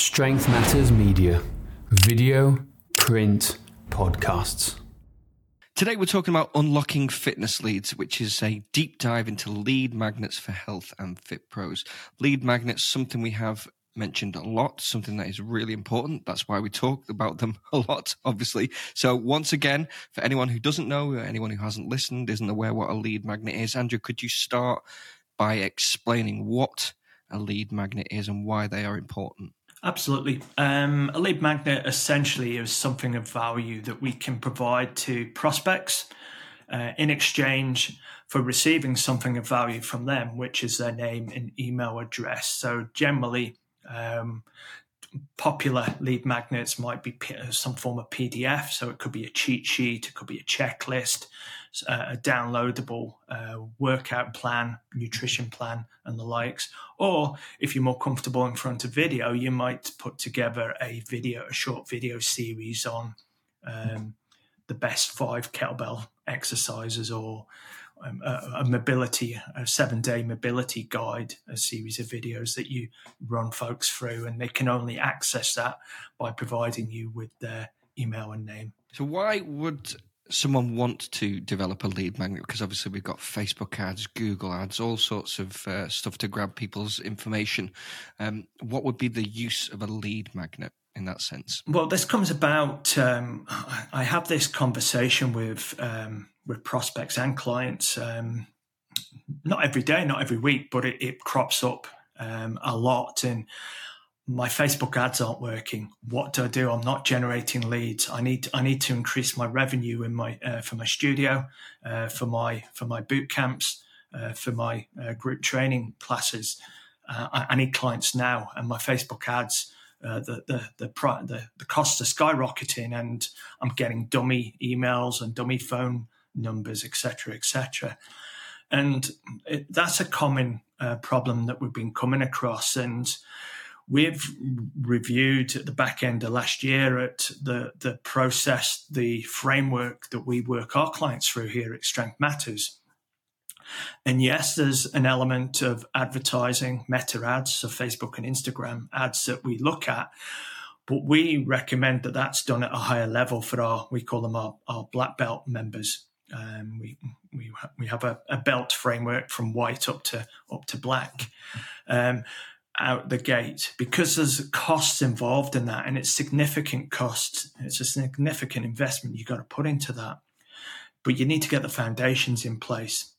Strength Matters Media, video, print, podcasts. Today, we're talking about unlocking fitness leads, which is a deep dive into lead magnets for health and fit pros. Lead magnets, something we have mentioned a lot, something that is really important. That's why we talk about them a lot, obviously. So, once again, for anyone who doesn't know, uh, anyone who hasn't listened, isn't aware what a lead magnet is, Andrew, could you start by explaining what a lead magnet is and why they are important? Absolutely. Um, a lead magnet essentially is something of value that we can provide to prospects uh, in exchange for receiving something of value from them, which is their name and email address. So, generally, um, popular lead magnets might be some form of PDF. So, it could be a cheat sheet, it could be a checklist, a downloadable uh, workout plan, nutrition plan, and the likes. Or if you're more comfortable in front of video, you might put together a video, a short video series on um, the best five kettlebell exercises or a, a, mobility, a seven day mobility guide, a series of videos that you run folks through, and they can only access that by providing you with their email and name. So, why would someone want to develop a lead magnet because obviously we've got Facebook ads, Google ads, all sorts of uh, stuff to grab people's information. Um, what would be the use of a lead magnet in that sense? Well, this comes about. Um, I have this conversation with um, with prospects and clients. Um, not every day, not every week, but it, it crops up um, a lot and my Facebook ads aren't working. What do I do? I'm not generating leads. I need I need to increase my revenue in my uh, for my studio, uh, for my for my boot camps, uh, for my uh, group training classes. Uh, I, I, need clients now, and my Facebook ads. Uh, the, the the the the costs are skyrocketing, and I'm getting dummy emails and dummy phone numbers, etc., etc. And it, that's a common problem that we've been coming across, and We've reviewed at the back end of last year at the, the process, the framework that we work our clients through here at Strength Matters. And yes, there's an element of advertising, meta ads, so Facebook and Instagram ads that we look at. But we recommend that that's done at a higher level for our, we call them our, our black belt members. Um, we we we have a, a, belt framework from white up to up to black, um, out the gate because there's costs involved in that and it's significant costs. It's a significant investment you've got to put into that. But you need to get the foundations in place.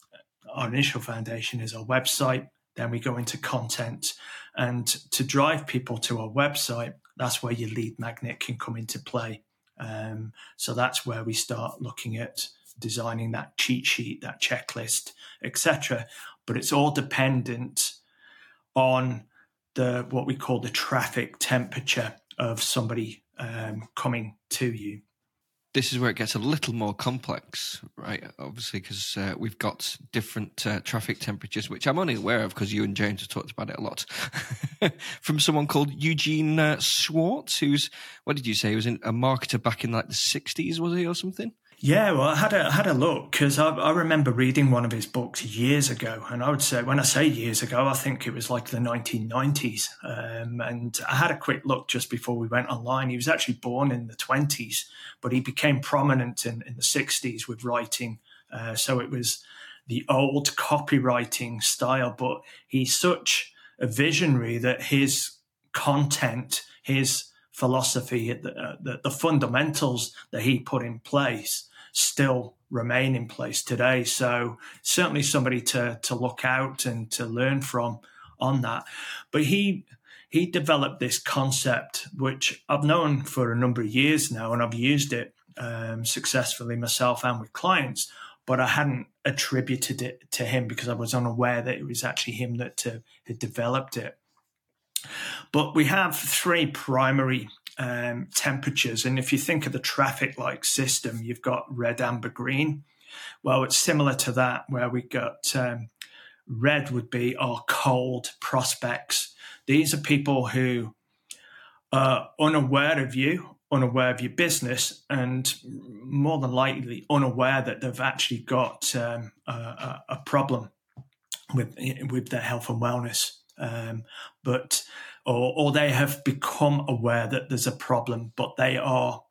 Our initial foundation is our website. Then we go into content. And to drive people to our website, that's where your lead magnet can come into play. Um, so that's where we start looking at designing that cheat sheet, that checklist, etc. But it's all dependent on the what we call the traffic temperature of somebody um, coming to you. This is where it gets a little more complex, right? Obviously, because uh, we've got different uh, traffic temperatures, which I'm only aware of because you and James have talked about it a lot. From someone called Eugene uh, Schwartz, who's what did you say? He was in, a marketer back in like the 60s, was he, or something? Yeah, well, I had a had a look because I, I, remember reading one of his books years ago, and I would say when I say years ago, I think it was like the 1990s. Um, and I had a quick look just before we went online. He was actually born in the 20s, but he became prominent in, in the 60s with writing. Uh, so it was the old copywriting style, but he's such a visionary that his content, his philosophy, the, uh, the, the fundamentals that he put in place still remain in place today. So certainly somebody to to look out and to learn from on that. But he he developed this concept which I've known for a number of years now, and I've used it um, successfully myself and with clients. But I hadn't attributed it to him because I was unaware that it was actually him that uh, had developed it. But we have three primary um, temperatures. And if you think of the traffic light system, you've got red, amber, green. Well, it's similar to that, where we got um, red would be our cold prospects. These are people who are unaware of you, unaware of your business, and more than likely unaware that they've actually got um, a, a, problem with with their health and wellness. Um, but or, or they have become aware that there's a problem, but they are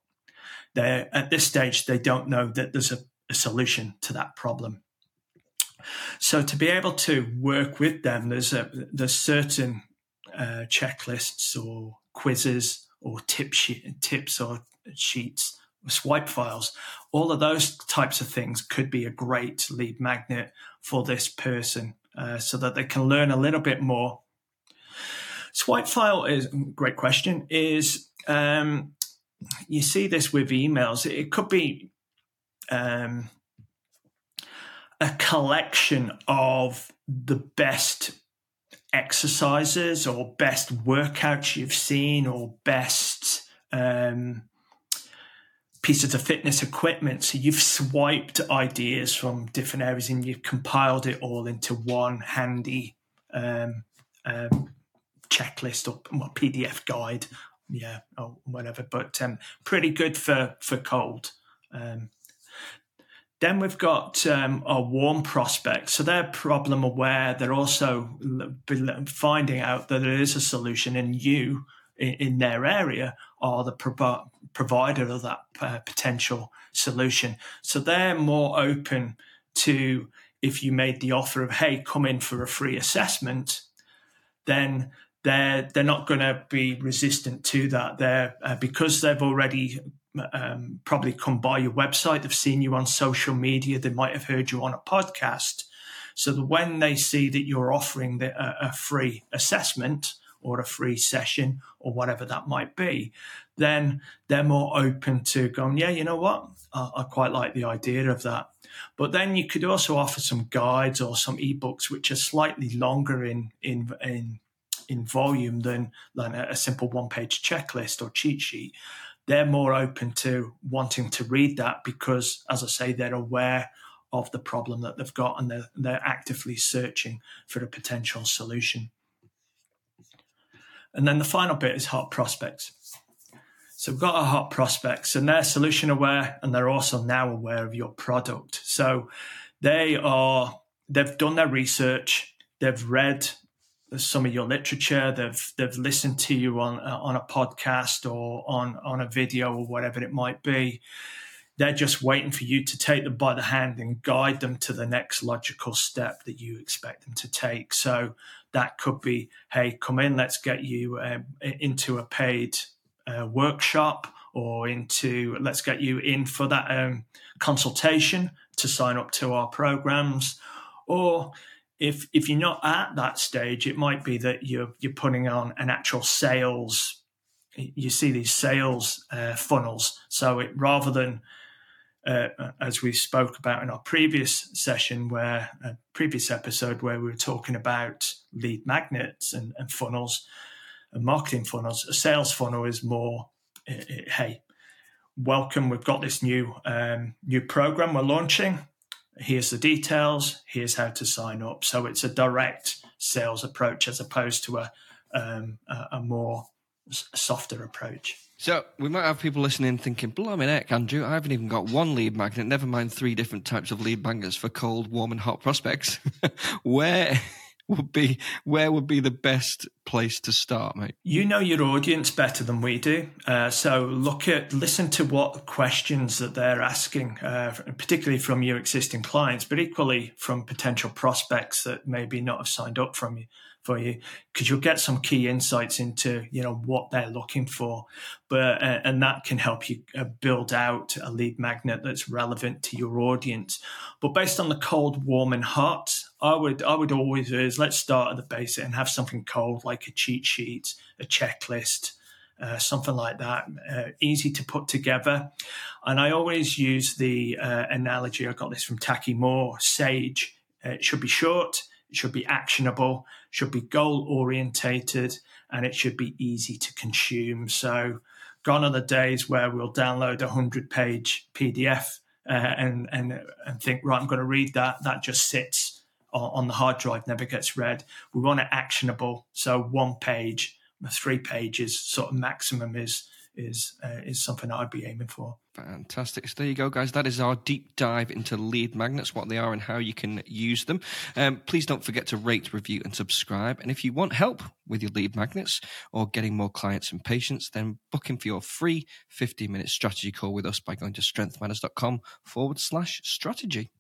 they at this stage they don't know that there's a, a solution to that problem. So to be able to work with them, there's a there's certain uh, checklists or quizzes or tip sheet, tips or sheets, swipe files. All of those types of things could be a great lead magnet for this person, uh, so that they can learn a little bit more. Swipe file is great question. Is um, you see this with emails? It could be um, a collection of the best exercises or best workouts you've seen or best um, pieces of fitness equipment. So you've swiped ideas from different areas and you've compiled it all into one handy um, um, checklist or well, PDF guide, yeah, or whatever. But um, pretty good for for cold. Um, then we've got um, our warm prospects. So they're problem aware. They're also finding out that there is a solution, and you in, in their area are the pro- provider of that uh, potential solution. So they're more open to if you made the offer of, hey, come in for a free assessment, then they're they're not going to be resistant to that. They're uh, because they've already um, probably come by your website, they've seen you on social media, they might have heard you on a podcast. So that when they see that you're offering the, a, a free assessment or a free session or whatever that might be, then they're more open to going, yeah, you know what, I, I quite like the idea of that. But then you could also offer some guides or some ebooks which are slightly longer in in in in volume than, than a simple one page checklist or cheat sheet they're more open to wanting to read that because, as I say, they're aware of the problem that they've got and they're, they're actively searching for a potential solution. And then the final bit is hot prospects. So we've got our hot prospects and they're solution aware and they're also now aware of your product. So they are, they've done their research, they've read some of your literature. They've they've listened to you on uh, on a podcast or on on a video or whatever it might be. They're just waiting for you to take them by the hand and guide them to the next logical step that you expect them to take. So that could be, hey, come in, let's get you uh, into a paid uh, workshop or into let's get you in for that um, consultation to sign up to our programs or if if you're not at that stage, it might be that you're you're putting on an actual sales. You see these sales uh, funnels, so it rather than uh, as we spoke about in our previous session, where a previous episode where we were talking about lead magnets and, and funnels and marketing funnels, a sales funnel is more, it, it, hey, welcome, we've got this new um, new program we're launching here's the details, here's how to sign up. So it's a direct sales approach as opposed to a, um, a, a more softer approach. So we might have people listening thinking, blimey heck, Andrew, I haven't even got one lead magnet, never mind three different types of lead magnets for cold, warm and hot prospects. Where would be where would be the best place to start, mate? You know your audience better than we do, uh, so look at listen to what questions that they're asking, uh, particularly from your existing clients, but equally from potential prospects that maybe not have signed up from you for you because you'll get some key insights into you know what they're looking for but uh, and that can help you uh, build out a lead magnet that's relevant to your audience but based on the cold warm and hot i would i would always is let's start at the basic and have something cold like a cheat sheet a checklist uh, something like that, uh, easy to put together. And I always use the uh, analogy, I got this from Taki Moore, SAGE. Uh, it should be short, it should be actionable, should be goal orientated, and it should be easy to consume. So, gone are the days where we'll download a hundred page PDF uh, and and and think, right, I'm going to read that. That just sits on, on the hard drive, never gets read. We want it actionable. So one page, three pages, sort of maximum is is uh, is something that I'd be aiming for. Fantastic. So there you go, guys. That is our deep dive into lead magnets, what they are and how you can use them. Um, please don't forget to rate, review, and subscribe. And if you want help with your lead magnets or getting more clients and patients, then book in for your free 15 minute strategy call with us by going to strengthmatters.com forward slash strategy.